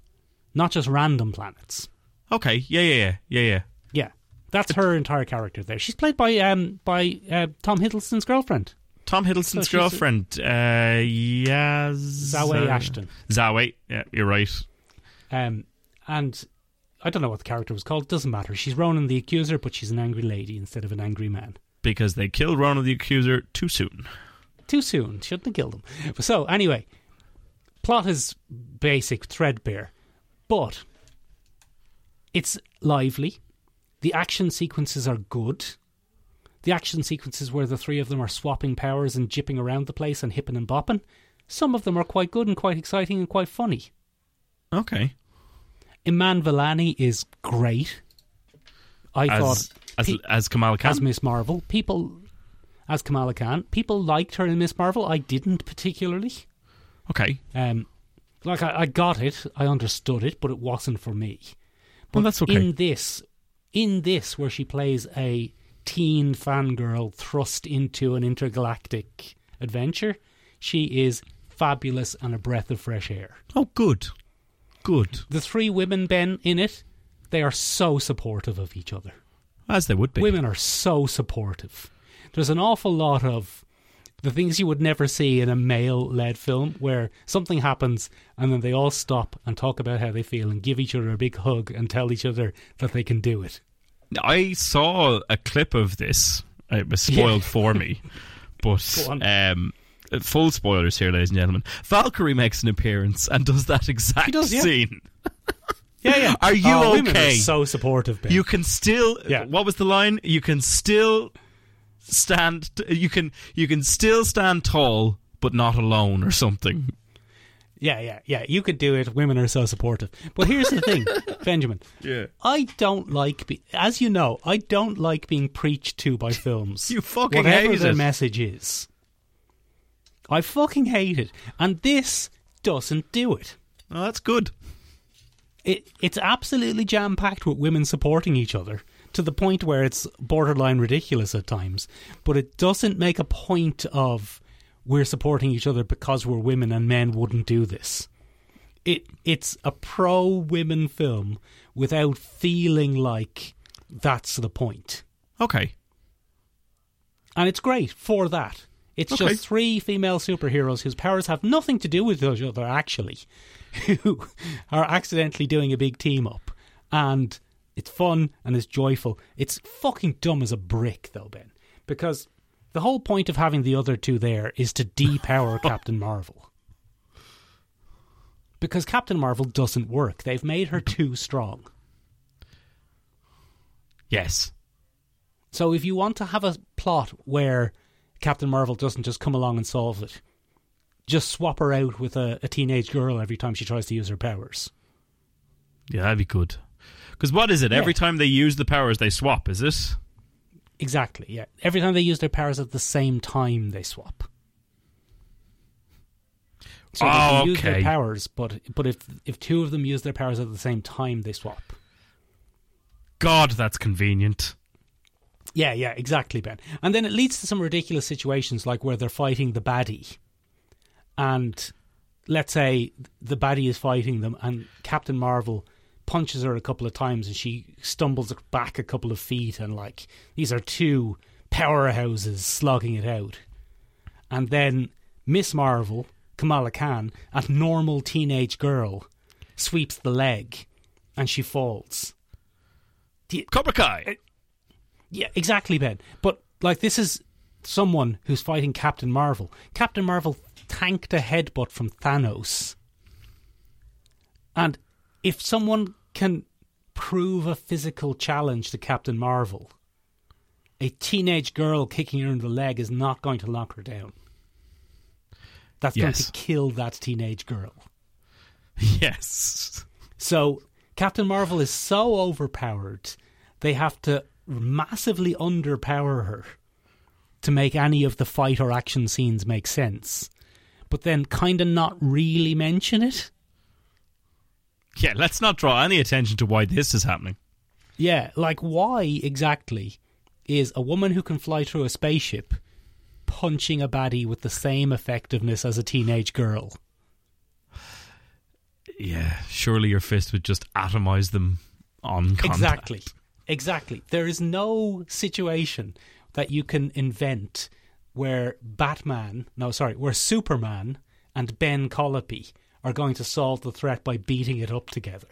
Not just random planets. Okay. Yeah. Yeah. Yeah. Yeah. Yeah. Yeah. That's her entire character there. She's played by um by uh, Tom Hiddleston's girlfriend, Tom Hiddleston's So girlfriend. Uh, yeah. Zawe Ashton. Zawe. Yeah. You're right. Um, and I don't know what the character was called. Doesn't matter. She's Ronan the Accuser, but she's an angry lady instead of an angry man. Because they killed Ronan the Accuser too soon. Too soon. Shouldn't have killed him. So anyway, plot is basic, threadbare, but it's lively. The action sequences are good. The action sequences where the three of them are swapping powers and jipping around the place and hipping and bopping. Some of them are quite good and quite exciting and quite funny. Okay. Iman Vellani is great. I As thought as, pe- as Kamala Khan. as Miss Marvel, people as Kamala Khan, people liked her in Miss Marvel. I didn't particularly. okay. Um, like I, I got it, I understood it, but it wasn't for me. But Well, that's okay. In this, in this, where she plays a teen fangirl thrust into an intergalactic adventure, she is fabulous and a breath of fresh air. Oh, good. Good. The three women, Ben, in it, they are so supportive of each other. As they would be. Women are so supportive. There's an awful lot of the things you would never see in a male led film where something happens and then they all stop and talk about how they feel and give each other a big hug and tell each other that they can do it. I saw a clip of this. It was spoiled for me, but um, full spoilers here, ladies and gentlemen. Valkyrie makes an appearance and does that exact does, scene. Yeah, yeah. Are you Oh, women okay? Are so supportive, Ben. You can still. Yeah. What was the line? You can still stand. You can. You can still stand tall, but not alone, or something. yeah, yeah, yeah. You could do it. Women are so supportive. But here's the thing, Benjamin. Yeah. I don't like, be- as you know, I don't like being preached to by films. You fucking whatever hate their it. message is. I fucking hate it, and this doesn't do it. Oh, that's good. It it's absolutely jam packed with women supporting each other to the point where it's borderline ridiculous at times. But it doesn't make a point of we're supporting each other because we're women and men wouldn't do this. It it's a pro women film without feeling like that's the point. Okay. And it's great for that. It's Okay. just three female superheroes whose powers have nothing to do with each other, actually, who are accidentally doing a big team up. And it's fun and it's joyful. It's fucking dumb as a brick, though, Ben. Because the whole point of having the other two there is to depower Captain Marvel. Because Captain Marvel doesn't work. They've made her too strong. Yes. So if you want to have a plot where Captain Marvel doesn't just come along and solve it, just swap her out with a, a teenage girl every time she tries to use her powers. Yeah, that'd be good. Because what is it? Yeah. Every time they use the powers, they swap. Is it? Exactly, yeah. Every time they use their powers at the same time, they swap. So they Oh, can use their powers, but but if if two of them use their powers at the same time, they swap. God, that's convenient. Yeah, yeah, exactly, Ben. And then it leads to some ridiculous situations like where they're fighting the baddie. And let's say the baddie is fighting them and Captain Marvel punches her a couple of times and she stumbles back a couple of feet and like these are two powerhouses slogging it out. And then Miss Marvel, Kamala Khan, a normal teenage girl, sweeps the leg and she falls. Cobra Kai. Eh, Yeah, exactly, Ben. But like this is someone who's fighting Captain Marvel. Captain Marvel tanked a headbutt from Thanos. And if someone can prove a physical challenge to Captain Marvel, a teenage girl kicking her in the leg is not going to knock her down. That's going to kill that teenage girl. Yes. So Captain Marvel is so overpowered, they have to massively underpower her to make any of the fight or action scenes make sense. But then kind of not really mention it. Yeah, let's not draw any attention to why this is happening. Yeah, like why exactly is a woman who can fly through a spaceship punching a baddie with the same effectiveness as a teenage girl? Yeah, surely your fist would just atomize them on contact. Exactly. Exactly. There is no situation that you can invent where Batman, no, sorry, where Superman and Ben Colopy are going to solve the threat by beating it up together.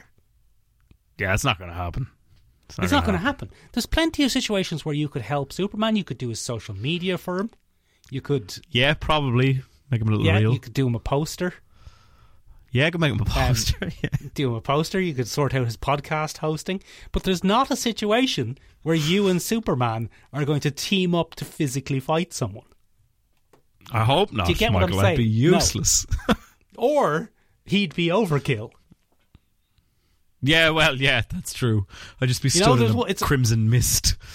Yeah, it's not going to happen. It's not going to happen. There's plenty of situations where you could help Superman. You could do his social media for him. You could, Yeah, probably make him a little yeah, real. you could do him a poster. Yeah, I could make him a um, poster. yeah. Do him a poster. You could sort out his podcast hosting. But there's not a situation where you and Superman are going to team up to physically fight someone. I hope not. Do you get what I'm Michael. That'd be saying? No. useless. or he'd be overkill. yeah, well, yeah, that's true. I'd just be You know, in a it's- crimson mist.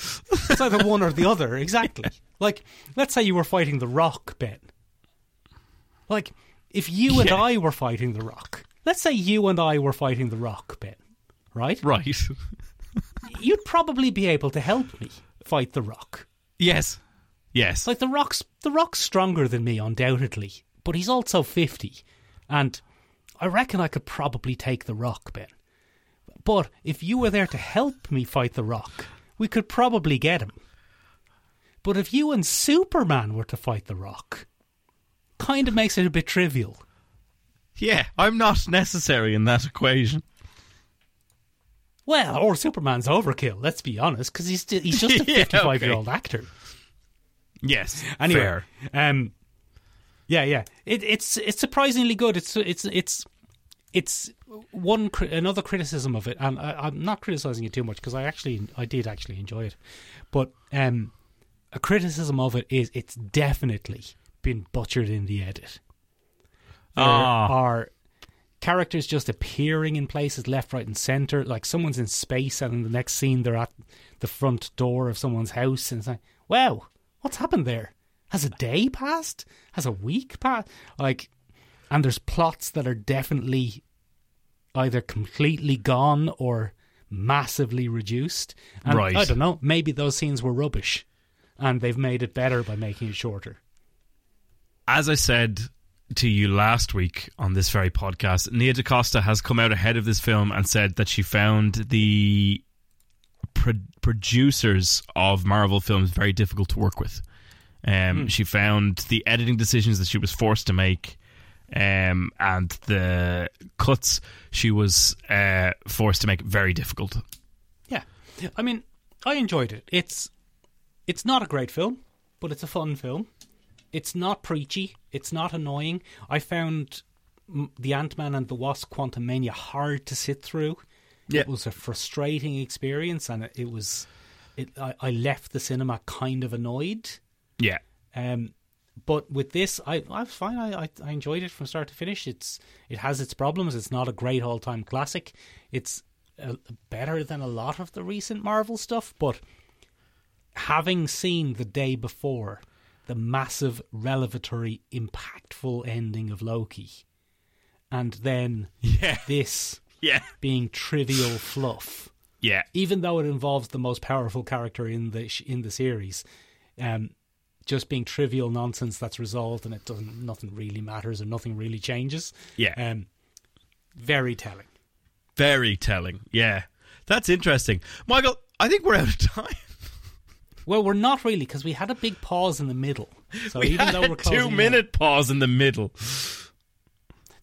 It's either one or the other, exactly. Like, let's say you were fighting the Rock, Ben. Like, if you and Yeah. I were fighting the Rock, let's say you and I were fighting the Rock, Ben, right? right. You'd probably be able to help me fight the Rock. yes. Yes. Like the Rock's the Rock's stronger than me, undoubtedly, but he's also fifty, and I reckon I could probably take the Rock, Ben. But if you were there to help me fight the Rock, we could probably get him. But if you and Superman were to fight the Rock, kind of makes it a bit trivial. yeah, I'm not necessary in that equation. Well, or Superman's overkill. Let's be honest, because he's he's just a Yeah, fifty-five-year-old actor. Yes. Anyway, Fair. um, yeah, yeah, it, it's it's surprisingly good. It's it's it's it's one another criticism of it, and I, I'm not criticizing it too much because I actually I did actually enjoy it, but um, a criticism of it is it's definitely been butchered in the edit. There Ah. are characters just appearing in places left, right, and center. Like someone's in space, and in the next scene they're at the front door of someone's house, and it's like, wow, what's happened there? Has a day passed? Has a week passed? Like, and there's plots that are definitely either completely gone or massively reduced. And Right. I don't know. Maybe those scenes were rubbish, and they've made it better by making it shorter. As I said to you last week on this very podcast, Nia DaCosta has come out ahead of this film and said that she found the pro- producers of Marvel films very difficult to work with. Um, She found the editing decisions that she was forced to make um, and the cuts she was uh, forced to make very difficult. Yeah, I mean, I enjoyed it. It's it's not a great film, but it's a fun film. It's not preachy. It's not annoying. I found the Ant Man and the Wasp: Quantumania hard to sit through. Yeah. It was a frustrating experience, and it, was it, I, I left the cinema kind of annoyed. Yeah. Um, but with this, I I was fine. I, I I enjoyed it from start to finish. It's it has its problems. It's not a great all time classic. It's uh, better than a lot of the recent Marvel stuff. But having seen the day before the massive revelatory, impactful ending of Loki, and then Yeah. this Yeah. being trivial fluff Yeah. even though it involves the most powerful character in the sh- in the series, um, just being trivial nonsense that's resolved and it doesn't nothing really matters and nothing really changes. Yeah. Um, very telling. Very telling. Yeah. That's interesting. Michael, I think we're out of time. Well, we're not really because we had a big pause in the middle. So We even had though we're a two in- minute pause in the middle.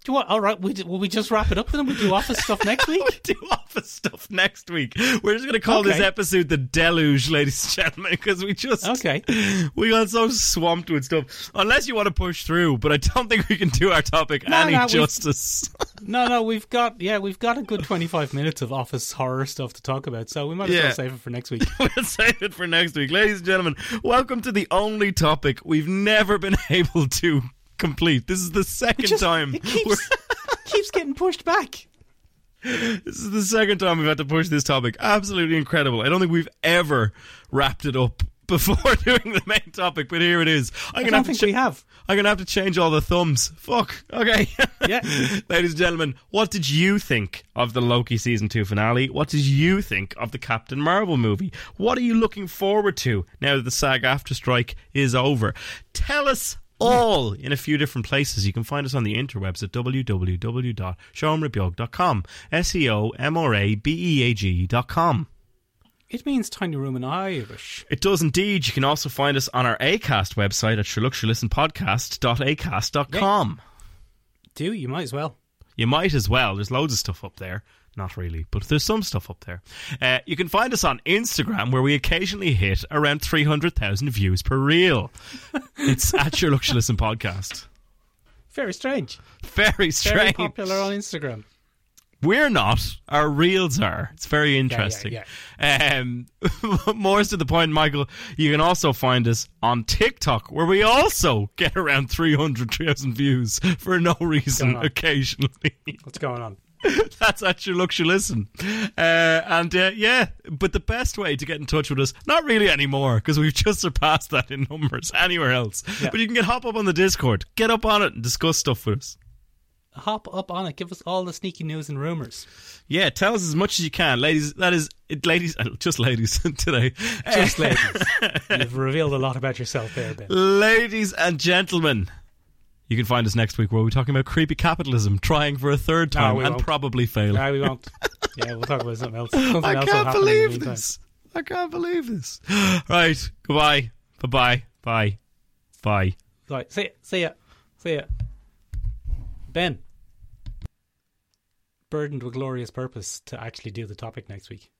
Do you want, all right, we, will we just wrap it up then? We do office stuff next week. we do office stuff next week. We're just going to call this episode the deluge, ladies and gentlemen, because we just Okay. we got so swamped with stuff. Unless you want to push through, but I don't think we can do our topic No, any no, justice. No, no, we've got yeah, we've got a good twenty five minutes of office horror stuff to talk about, so we might as Yeah. well save it for next week. we'll save it for next week, ladies and gentlemen. Welcome to the only topic we've never been able to complete. This is the second Just- time. it keeps keeps getting pushed back. This is the second time we've had to push this topic. Absolutely incredible. I don't think we've ever wrapped it up before doing the main topic, but here it is. I'm I gonna don't have to cha- we have. I'm gonna have to change all the thumbs. Fuck. Okay. Yeah. Ladies and gentlemen, what did you think of the Loki season two finale? What did you think of the Captain Marvel movie? What are you looking forward to now that the SAG-AFTRA strike is over? Tell us all in a few different places. You can find us on the interwebs at www.seomrabeag.com. S E O M R A B E A G.com. It means tiny room in Irish. It does indeed. You can also find us on our ACAST website at surelooksurelistenpodcast.acast.com. Do you might as well. You might as well. There's loads of stuff up there. Not really, but there's some stuff up there. Uh, you can find us on Instagram, where we occasionally hit around 300,000 views per reel. it's at Sure Look Sure Listen podcast. Very strange. Very Very strange. popular on Instagram. We're not. Our reels are. It's very interesting. yeah, Um, more to the point, Michael, you can also find us on TikTok, where we also get around 300,000 views for no reason occasionally. What's going on? That's at Sure Look Sure Listen. Uh, and uh, yeah, but the best way to get in touch with us, not really anymore, because we've just surpassed that in numbers anywhere else. Yeah. But you can get hop up on the Discord, get up on it, and discuss stuff with us. Hop up on it. Give us all the sneaky news and rumors. Yeah, tell us as much as you can, ladies. That is, it, ladies, uh, just ladies today. Just ladies. You've revealed a lot about yourself there, Ben. ladies and gentlemen. You can find us next week where we're talking about creepy capitalism, trying for a third time we and won't. probably failing. No, we won't. Yeah, we'll talk about something else. Something I else can't happen in the believe this. I can't believe this. Right. Goodbye. Bye bye. Bye. Bye. Right, see ya. See ya. See ya. Ben. Burdened with glorious purpose to actually do the topic next week.